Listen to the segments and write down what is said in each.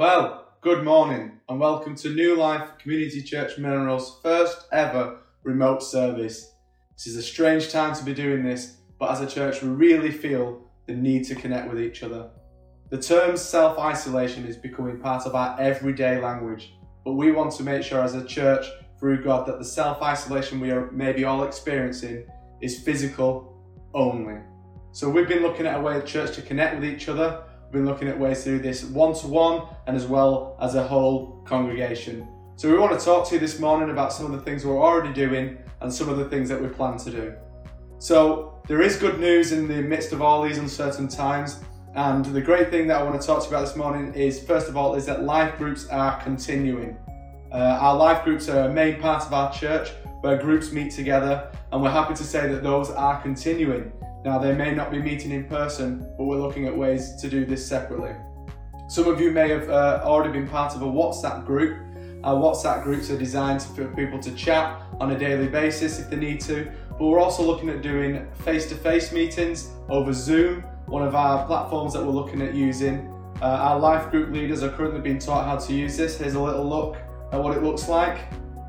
Well, good morning and welcome to New Life Community Church Milnrow first ever remote service. This is a strange time to be doing this, but as a church, we really feel the need to connect with each other. The term self isolation is becoming part of our everyday language, but we want to make sure as a church, through God, that the self isolation we are maybe all experiencing is physical only. So we've been looking at a way of church to connect with each other been looking at ways do this one to one and as well as a whole congregation. So we want to talk to you this morning about some of the things we're already doing and some of the things that we plan to do. So there is good news in the midst of all these uncertain times. And the great thing that I want to talk to you about this morning is, first of all, is that life groups are continuing. Uh, our life groups are a main part of our church where groups meet together, and we're happy to say that those are continuing. Now, they may not be meeting in person, but we're looking at ways to do this separately. Some of you may have uh, already been part of a WhatsApp group. Our WhatsApp groups are designed for people to chat on a daily basis if they need to, but we're also looking at doing face to face meetings over Zoom, one of our platforms that we're looking at using. Uh, our life group leaders are currently being taught how to use this. Here's a little look at what it looks like.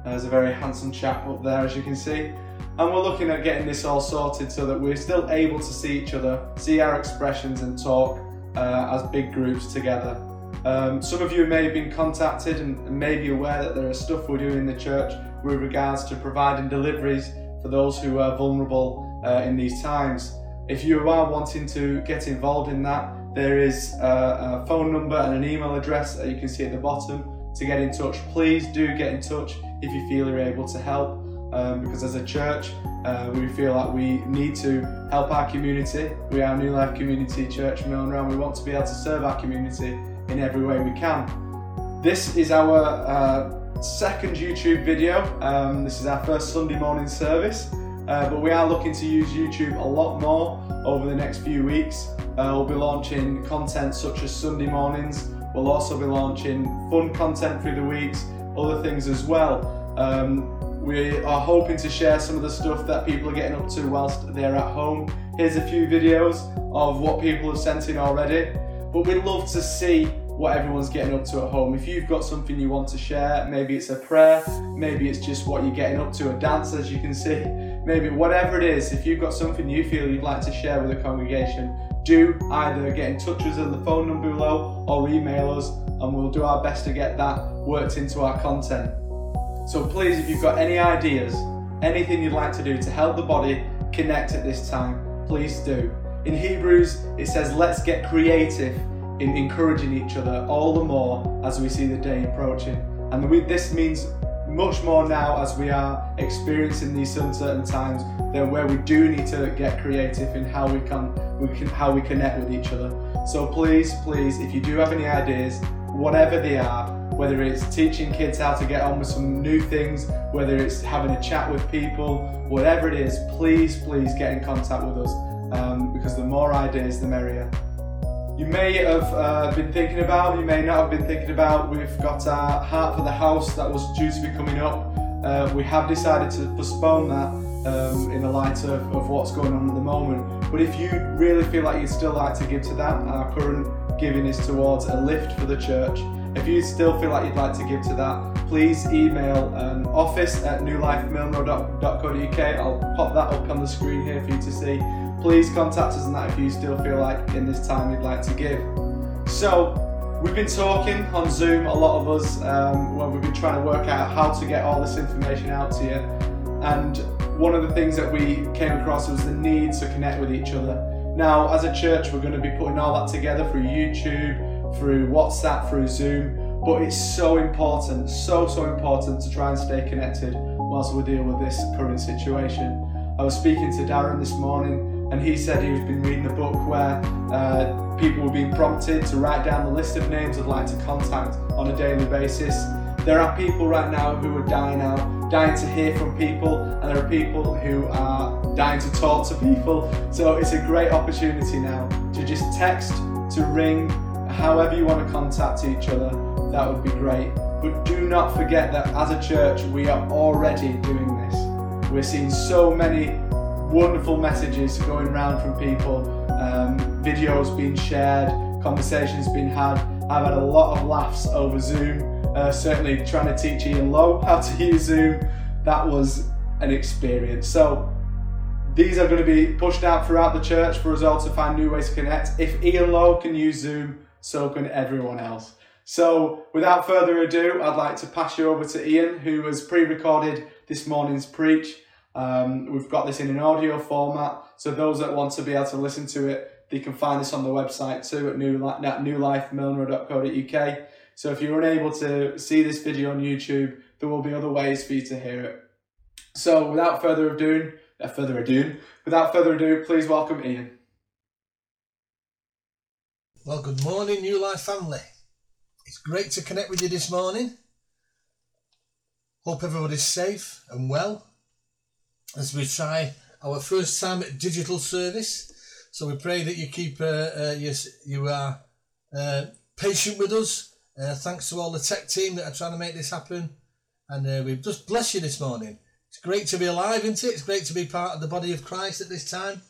There's a very handsome chap up there, as you can see and we're looking at getting this all sorted so that we're still able to see each other, see our expressions, and talk uh, as big groups together. Um, some of you may have been contacted and, and may be aware that there is stuff we're doing in the church with regards to providing deliveries for those who are vulnerable uh, in these times. If you are wanting to get involved in that, there is a, a phone number and an email address that you can see at the bottom to get in touch. Please do get in touch if you feel you're able to help um, because as a church, uh, we feel like we need to help our community. We are New Life Community Church Milnrow and we want to be able to serve our community in every way we can. This is our uh, second YouTube video. Um, this is our first Sunday morning service, uh, but we are looking to use YouTube a lot more over the next few weeks. Uh, we'll be launching content such as Sunday mornings. We'll also be launching fun content through the weeks, other things as well. Um, we are hoping to share some of the stuff that people are getting up to whilst they're at home. Here's a few videos of what people have sent in already. But we'd love to see what everyone's getting up to at home. If you've got something you want to share, maybe it's a prayer, maybe it's just what you're getting up to, a dance as you can see, maybe whatever it is, if you've got something you feel you'd like to share with the congregation, do either get in touch with us on the phone number below or email us and we'll do our best to get that worked into our content. So please, if you've got any ideas, anything you'd like to do to help the body connect at this time, please do. In Hebrews, it says, let's get creative in encouraging each other all the more as we see the day approaching. And we, this means much more now as we are experiencing these uncertain times than where we do need to get creative in how we can, we can how we connect with each other. So please, please, if you do have any ideas, whatever they are, whether it's teaching kids how to get on with some new things, whether it's having a chat with people, whatever it is, please, please get in contact with us um, because the more ideas, the merrier. You may have uh, been thinking about, you may not have been thinking about, we've got our Heart for the House that was due to be coming up. Uh, we have decided to postpone that um, in the light of, of what's going on at the moment. But if you really feel like you'd still like to give to that, our current giving is towards a lift for the church. If you still feel like you'd like to give to that, please email um, office at newlifemilnrow.co.uk. I'll pop that up on the screen here for you to see. Please contact us on that if you still feel like in this time you'd like to give. So, we've been talking on Zoom, a lot of us, um, when we've been trying to work out how to get all this information out to you. And one of the things that we came across was the need to connect with each other. Now, as a church, we're going to be putting all that together through YouTube, through WhatsApp, through Zoom. But it's so important, so, so important to try and stay connected whilst we deal with this current situation. I was speaking to Darren this morning, and he said he's been reading a book where uh, people were being prompted to write down the list of names they'd like to contact on a daily basis. There are people right now who are dying out, dying to hear from people, and there are people who are dying to talk to people. So it's a great opportunity now to just text, to ring, however you want to contact each other, that would be great. But do not forget that as a church, we are already doing this. We're seeing so many wonderful messages going around from people, um, videos being shared, conversations being had, I've had a lot of laughs over Zoom. Uh, certainly trying to teach Ian Lowe how to use Zoom, that was an experience. So these are going to be pushed out throughout the church for us all to find new ways to connect. If Ian Lowe can use Zoom, so can everyone else. So, without further ado, I'd like to pass you over to Ian, who has pre recorded this morning's preach. Um, we've got this in an audio format, so those that want to be able to listen to it, they can find this on the website too at, new, at newlifemilnrow.co.uk. So, if you're unable to see this video on YouTube, there will be other ways for you to hear it. So, without further ado, uh, further ado, without further ado, please welcome Ian. Well, good morning, New Life family. It's great to connect with you this morning. Hope everybody's safe and well as we try our first time digital service. So we pray that you keep uh, uh, you, you are uh, patient with us. Uh, thanks to all the tech team that are trying to make this happen, and uh, we just bless you this morning. It's great to be alive, isn't it? It's great to be part of the body of Christ at this time.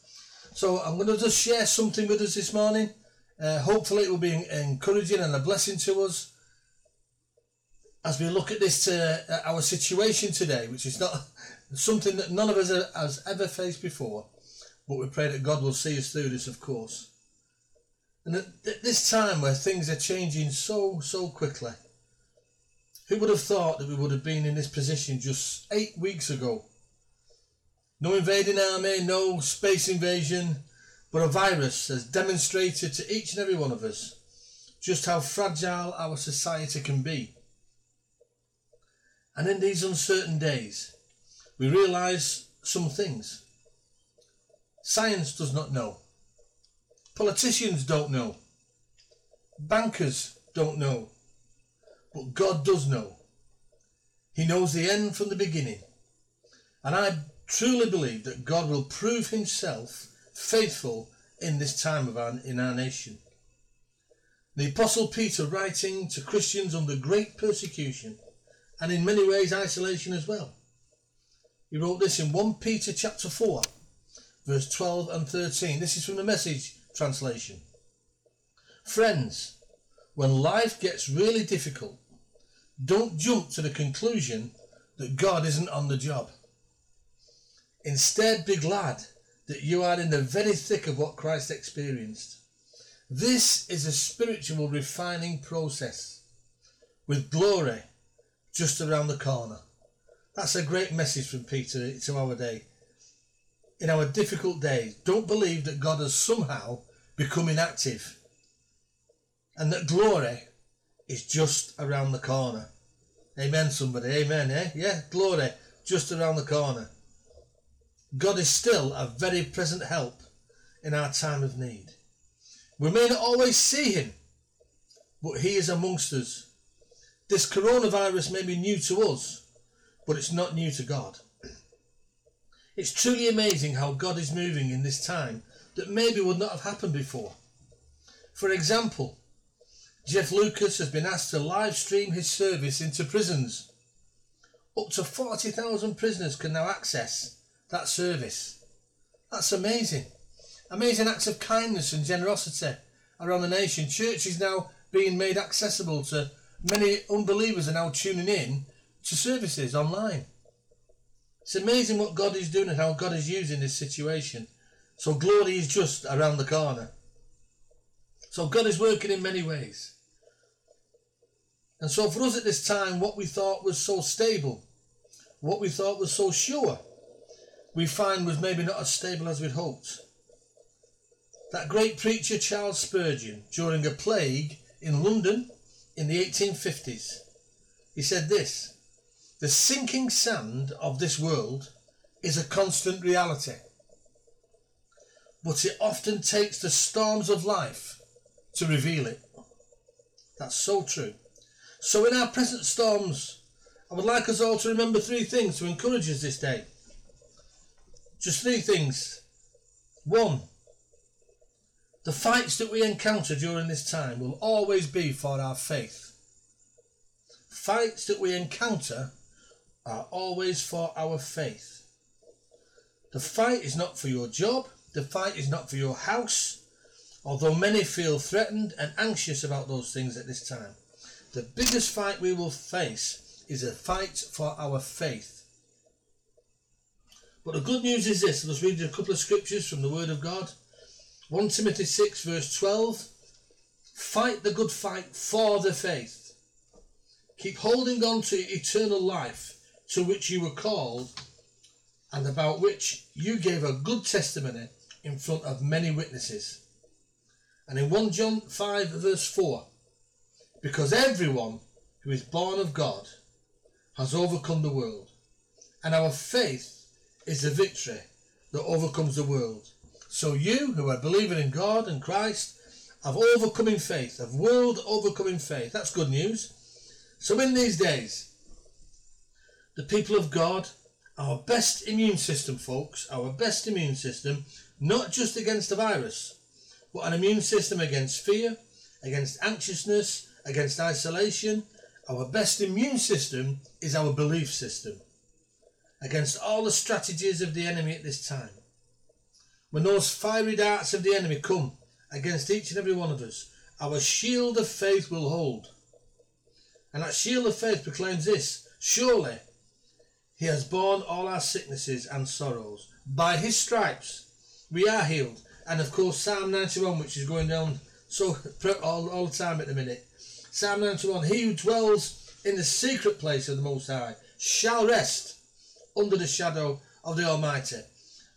So I'm going to just share something with us this morning uh, hopefully, it will be encouraging and a blessing to us as we look at this uh, our situation today, which is not something that none of us has ever faced before. But we pray that God will see us through this, of course. And at this time where things are changing so, so quickly, who would have thought that we would have been in this position just eight weeks ago? No invading army, no space invasion, but a virus has demonstrated to each and every one of us just how fragile our society can be. And in these uncertain days, we realise some things. Science does not know. Politicians don't know. Bankers don't know. But God does know. He knows the end from the beginning. And I truly believe that God will prove himself faithful in this time of our, in our nation. The Apostle Peter writing to Christians under great persecution and in many ways isolation as well. He wrote this in 1 Peter chapter 4 verse 12 and 13. This is from the message translation. Friends, when life gets really difficult, don't jump to the conclusion that God isn't on the job. Instead, be glad that you are in the very thick of what Christ experienced. This is a spiritual refining process with glory just around the corner. That's a great message from Peter to our day. In our difficult days, don't believe that God has somehow become inactive and that glory is just around the corner. Amen, somebody. Amen, eh? Yeah, glory just around the corner. God is still a very present help in our time of need. We may not always see him, but he is amongst us. This coronavirus may be new to us, but it's not new to God. It's truly amazing how God is moving in this time that maybe would not have happened before. For example, Jeff Lucas has been asked to live stream his service into prisons. Up to 40,000 prisoners can now access that service. That's amazing. Amazing acts of kindness and generosity around the nation. Church is now being made accessible to many unbelievers are now tuning in to services online. It's amazing what God is doing and how God is using this situation. So glory is just around the corner. So God is working in many ways. And so for us at this time, what we thought was so stable, what we thought was so sure, we find was maybe not as stable as we'd hoped. That great preacher Charles Spurgeon, during a plague in London in the 1850s, he said this The sinking sand of this world is a constant reality, but it often takes the storms of life to reveal it. That's so true. So, in our present storms, I would like us all to remember three things to encourage us this day. Just three things. One, the fights that we encounter during this time will always be for our faith. Fights that we encounter are always for our faith. The fight is not for your job, the fight is not for your house, although many feel threatened and anxious about those things at this time. The biggest fight we will face is a fight for our faith. But the good news is this let's read a couple of scriptures from the Word of God. 1 Timothy 6, verse 12 Fight the good fight for the faith. Keep holding on to eternal life to which you were called and about which you gave a good testimony in front of many witnesses. And in 1 John 5, verse 4 Because everyone who is born of God has overcome the world, and our faith is the victory that overcomes the world. So you who are believing in God and Christ have overcoming faith, have world overcoming faith. That's good news. So in these days, the people of God, our best immune system, folks, our best immune system, not just against the virus, but an immune system against fear, against anxiousness, against isolation. Our best immune system is our belief system against all the strategies of the enemy at this time. When those fiery darts of the enemy come against each and every one of us, our shield of faith will hold. And that shield of faith proclaims this Surely he has borne all our sicknesses and sorrows. By his stripes we are healed. And of course, Psalm 91, which is going down so all, all the time at the minute. Psalm 91 He who dwells in the secret place of the Most High shall rest under the shadow of the Almighty.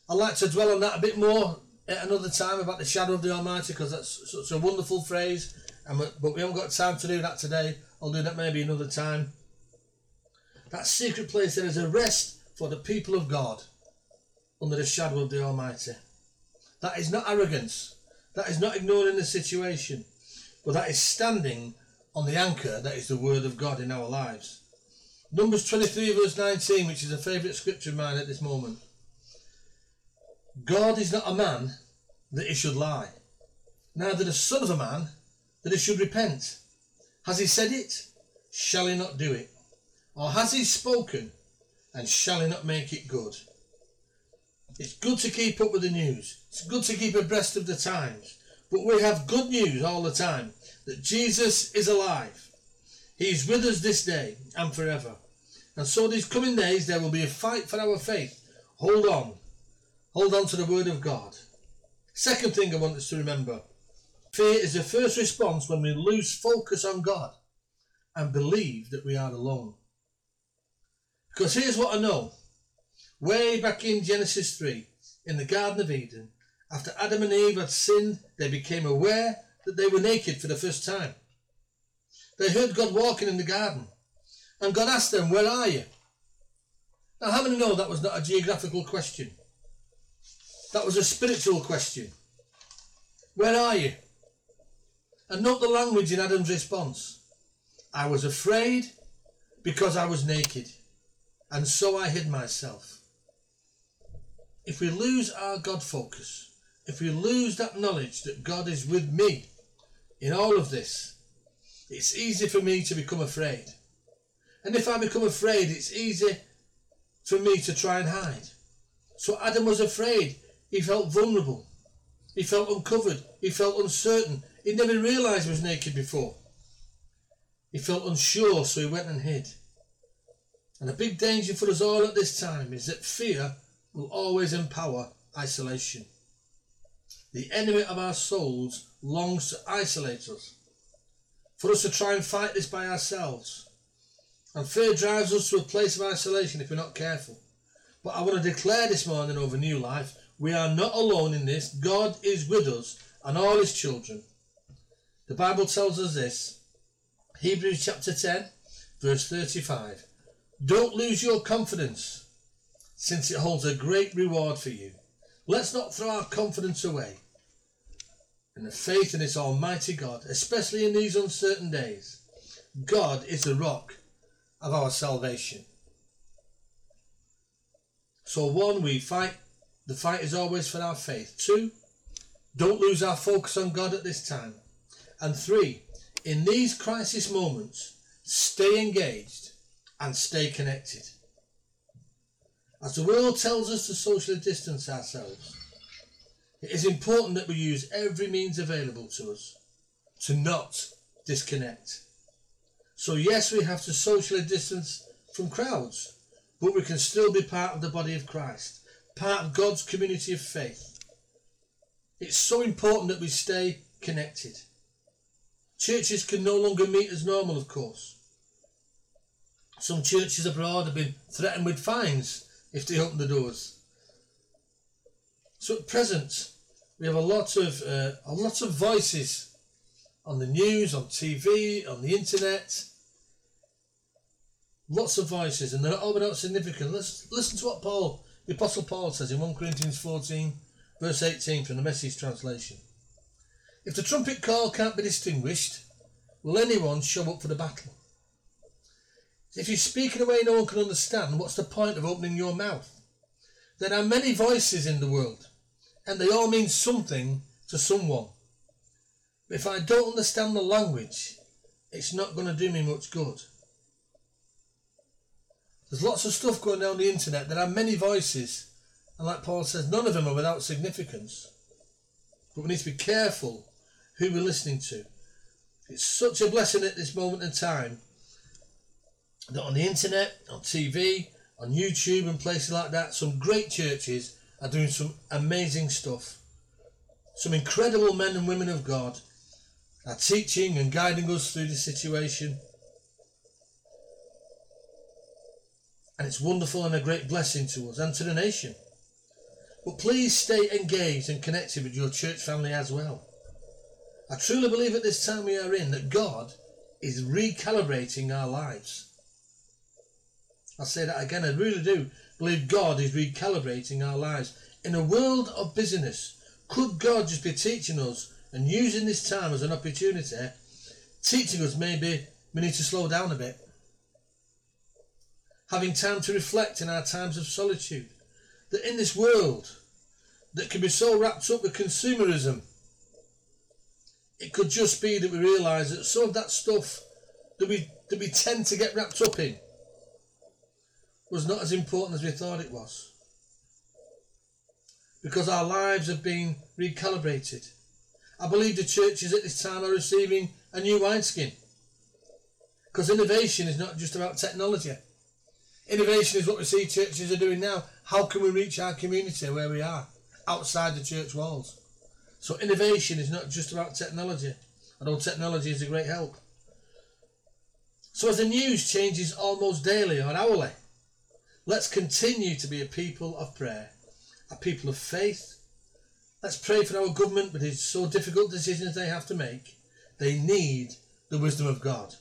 I'd like to dwell on that a bit more at another time about the shadow of the Almighty because that's such a wonderful phrase. And we, but we haven't got time to do that today. I'll do that maybe another time. That secret place there is a rest for the people of God under the shadow of the Almighty. That is not arrogance. That is not ignoring the situation. But that is standing on the anchor that is the Word of God in our lives. Numbers 23, verse 19, which is a favourite scripture of mine at this moment. God is not a man that he should lie, neither the Son of a man that he should repent. Has he said it? Shall he not do it? Or has he spoken, and shall he not make it good? It's good to keep up with the news. It's good to keep abreast of the times. But we have good news all the time that Jesus is alive. He is with us this day and forever. And so these coming days there will be a fight for our faith. Hold on. Hold on to the word of God. Second thing I want us to remember. Fear is the first response when we lose focus on God and believe that we are alone. Because here's what I know. Way back in Genesis 3, in the Garden of Eden, after Adam and Eve had sinned, they became aware that they were naked for the first time. They heard God walking in the garden. And God asked them, Where are you? Now, how many know that was not a geographical question? That was a spiritual question. Where are you? And note the language in Adam's response. I was afraid because I was naked, and so I hid myself. If we lose our God focus, if we lose that knowledge that God is with me in all of this, it's easy for me to become afraid. And if I become afraid, it's easy for me to try and hide. So Adam was afraid. He felt vulnerable. He felt uncovered. He felt uncertain. He'd never realised he was naked before. He felt unsure, so he went and hid. And a big danger for us all at this time is that fear will always empower isolation. The enemy of our souls longs to isolate us, for us to try and fight this by ourselves. And fear drives us to a place of isolation if we're not careful. But I want to declare this morning over New Life we are not alone in this. God is with us and all his children. The Bible tells us this Hebrews chapter 10, verse 35. Don't lose your confidence, since it holds a great reward for you. Let's not throw our confidence away and the faith in this Almighty God, especially in these uncertain days. God is the rock of our salvation. So, one, we fight. The fight is always for our faith. Two, don't lose our focus on God at this time. And three, in these crisis moments, stay engaged and stay connected. As the world tells us to socially distance ourselves, It is important that we use every means available to us to not disconnect. So, yes, we have to socially distance from crowds, but we can still be part of the body of Christ, part of God's community of faith. It's so important that we stay connected. Churches can no longer meet as normal, of course. Some churches abroad have been threatened with fines if they open the doors. So at present, we have a lot of uh, a lot of voices on the news, on TV, on the internet. Lots of voices, and they're all without significant. Let's listen to what Paul, the Apostle Paul, says in 1 Corinthians 14, verse 18 from the Message translation. If the trumpet call can't be distinguished, will anyone show up for the battle? If you speak in a way no one can understand, what's the point of opening your mouth? There are many voices in the world, and they all mean something to someone. But if I don't understand the language, it's not going to do me much good. There's lots of stuff going on the internet. There are many voices, and like Paul says, none of them are without significance. But we need to be careful who we're listening to. It's such a blessing at this moment in time that on the internet, on TV, on YouTube, and places like that, some great churches are doing some amazing stuff. Some incredible men and women of God are teaching and guiding us through the situation. And it's wonderful and a great blessing to us and to the nation. But please stay engaged and connected with your church family as well. I truly believe at this time we are in that God is recalibrating our lives. I'll say that again, I really do believe God is recalibrating our lives. In a world of busyness, could God just be teaching us and using this time as an opportunity, teaching us maybe we need to slow down a bit? Having time to reflect in our times of solitude. That in this world that can be so wrapped up with consumerism, it could just be that we realise that some of that stuff that we that we tend to get wrapped up in was not as important as we thought it was. Because our lives have been recalibrated. I believe the churches at this time are receiving a new wineskin. Because innovation is not just about technology. Innovation is what we see churches are doing now. How can we reach our community where we are, outside the church walls? So innovation is not just about technology, although technology is a great help. So as the news changes almost daily or hourly, let's continue to be a people of prayer, a people of faith. Let's pray for our government with these so difficult decisions they have to make. They need the wisdom of God.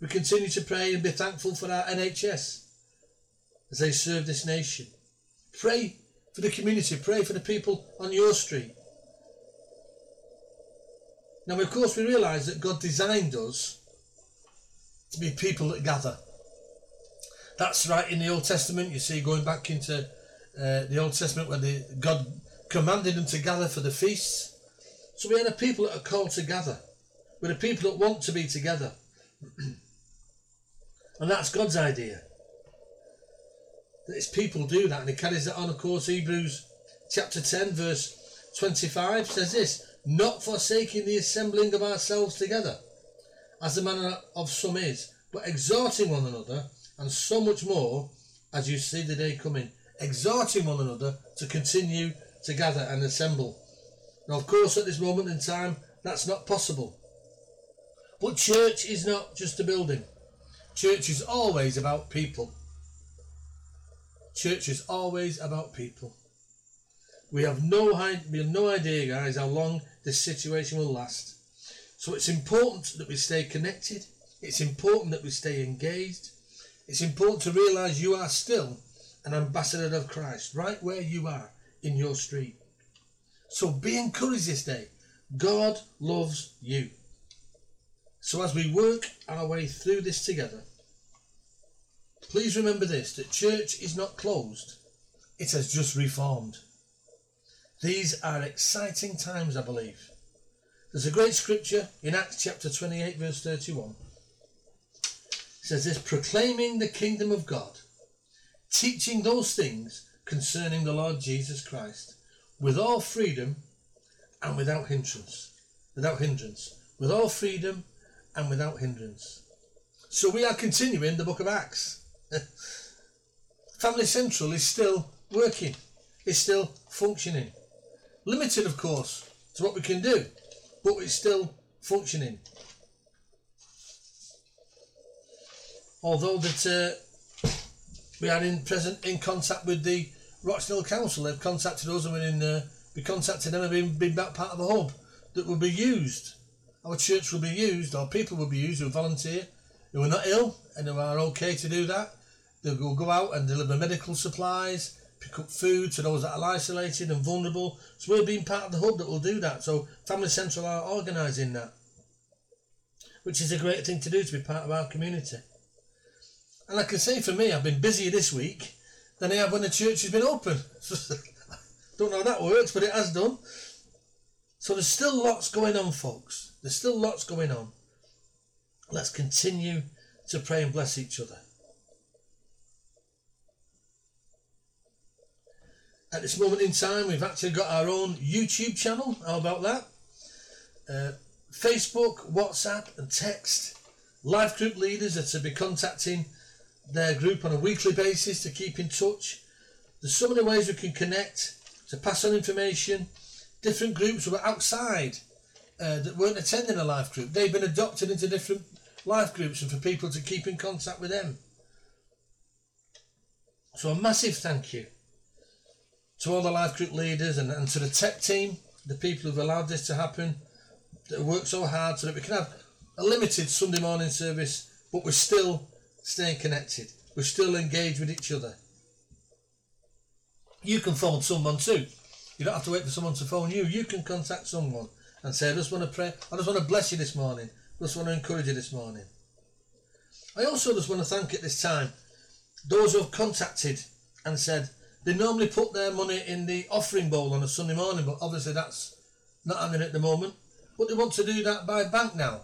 We continue to pray and be thankful for our NHS as they serve this nation. Pray for the community, pray for the people on your street. Now, of course, we realise that God designed us to be people that gather. That's right in the Old Testament. You see, going back into uh, the Old Testament, where the, God commanded them to gather for the feasts. So we are the people that are called to gather. We're the people that want to be together. and that's God's idea. That his people do that. And he carries that on, of course, Hebrews chapter 10, verse 25 says this not forsaking the assembling of ourselves together, as the manner of some is, but exhorting one another, and so much more as you see the day coming, exhorting one another to continue to gather and assemble. Now, of course, at this moment in time, that's not possible. But church is not just a building. Church is always about people. Church is always about people. We have no we have no idea, guys, how long this situation will last. So it's important that we stay connected. It's important that we stay engaged. It's important to realize you are still an ambassador of Christ right where you are in your street. So be encouraged this day. God loves you. So as we work our way through this together, please remember this that church is not closed, it has just reformed. These are exciting times, I believe. There's a great scripture in Acts chapter 28, verse 31. It says this proclaiming the kingdom of God, teaching those things concerning the Lord Jesus Christ, with all freedom and without hindrance. Without hindrance. With all freedom and without hindrance. So we are continuing the book of Acts. Family Central is still working, is still functioning. Limited, of course, to what we can do, but it's still functioning. Although that uh, we are in present in contact with the Rochdale Council, they've contacted us and we're in, uh, we contacted them and been, been back part of a hub that will be used. Our church will be used, our people will be used who volunteer, who are not ill and who are okay to do that. They will go out and deliver medical supplies, pick up food to those that are isolated and vulnerable. So we're being part of the hub that will do that. So Family Central are organising that, which is a great thing to do to be part of our community. And I can say for me, I've been busier this week than I have when the church has been open. Don't know how that works, but it has done. So there's still lots going on, folks. There's still lots going on. Let's continue to pray and bless each other. At this moment in time, we've actually got our own YouTube channel. How about that? Uh, Facebook, WhatsApp, and text. Life group leaders are to be contacting their group on a weekly basis to keep in touch. There's so many ways we can connect to pass on information. Different groups who were outside uh, that weren't attending a life group, they've been adopted into different life groups and for people to keep in contact with them. So a massive thank you to all the life group leaders and, and to the tech team, the people who've allowed this to happen, that worked so hard so that we can have a limited Sunday morning service, but we're still staying connected. We're still engaged with each other. You can phone someone too. You don't have to wait for someone to phone you. You can contact someone and say, I just want to pray. I just want to bless you this morning. I just want to encourage you this morning. I also just want to thank at this time those who have contacted and said they normally put their money in the offering bowl on a Sunday morning, but obviously that's not happening at the moment. But they want to do that by bank now.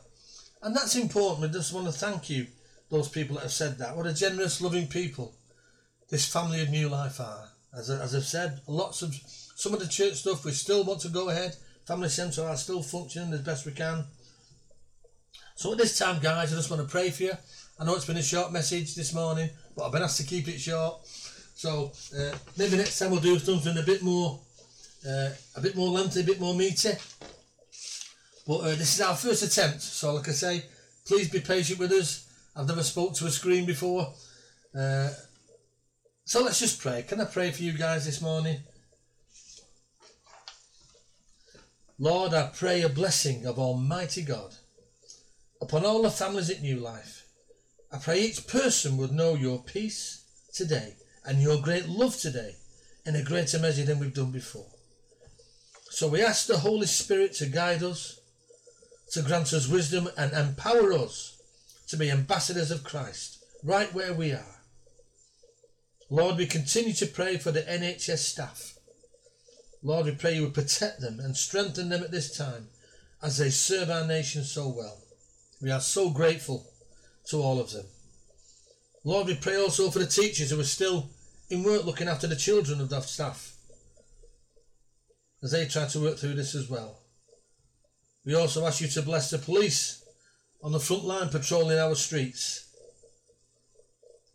And that's important. I just want to thank you, those people that have said that. What a generous, loving people this family of New Life are. As, as I've said, lots of some of the church stuff we still want to go ahead. Family Centre are still functioning as best we can. So at this time, guys, I just want to pray for you. I know it's been a short message this morning, but I've been asked to keep it short. So uh, maybe next time we'll do something a bit more, uh, a bit more lengthy, a bit more meaty. But uh, this is our first attempt, so like I say, please be patient with us. I've never spoke to a screen before. Uh, so let's just pray. Can I pray for you guys this morning? Lord, I pray a blessing of Almighty God upon all the families at New Life. I pray each person would know your peace today and your great love today in a greater measure than we've done before. So we ask the Holy Spirit to guide us, to grant us wisdom and empower us to be ambassadors of Christ right where we are. Lord, we continue to pray for the NHS staff. Lord, we pray you would protect them and strengthen them at this time as they serve our nation so well. We are so grateful to all of them. Lord, we pray also for the teachers who are still in work looking after the children of the staff as they try to work through this as well. We also ask you to bless the police on the front line patrolling our streets.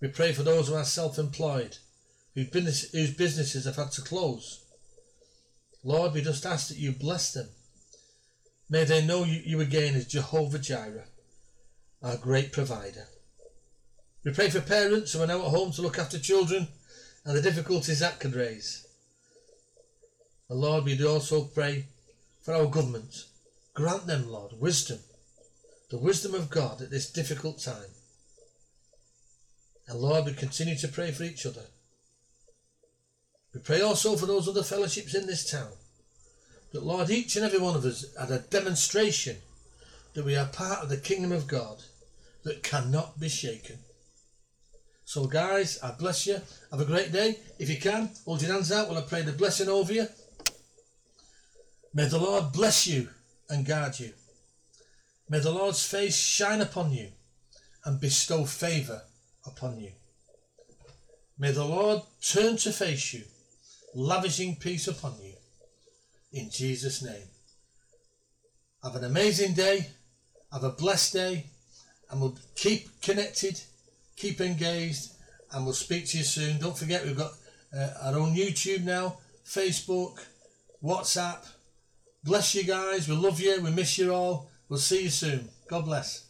We pray for those who are self employed, whose, businesses have had to close. Lord, we just ask that you bless them. May they know you, again as Jehovah Jireh, our great provider. We pray for parents who are now at home to look after children and the difficulties that could raise. And Lord, we do also pray for our government. Grant them, Lord, wisdom, the wisdom of God at this difficult time. And Lord, we continue to pray for each other. We pray also for those other fellowships in this town. That, Lord, each and every one of us had a demonstration that we are part of the kingdom of God that cannot be shaken. So, guys, I bless you. Have a great day. If you can, hold your hands out while I pray the blessing over you. May the Lord bless you and guard you. May the Lord's face shine upon you and bestow favour upon you. May the Lord turn to face you, lavishing peace upon you. in Jesus' name. Have an amazing day. Have a blessed day. And we'll keep connected, keep engaged, and we'll speak to you soon. Don't forget, we've got uh, our own YouTube now, Facebook, WhatsApp. Bless you guys. We love you. We miss you all. We'll see you soon. God bless.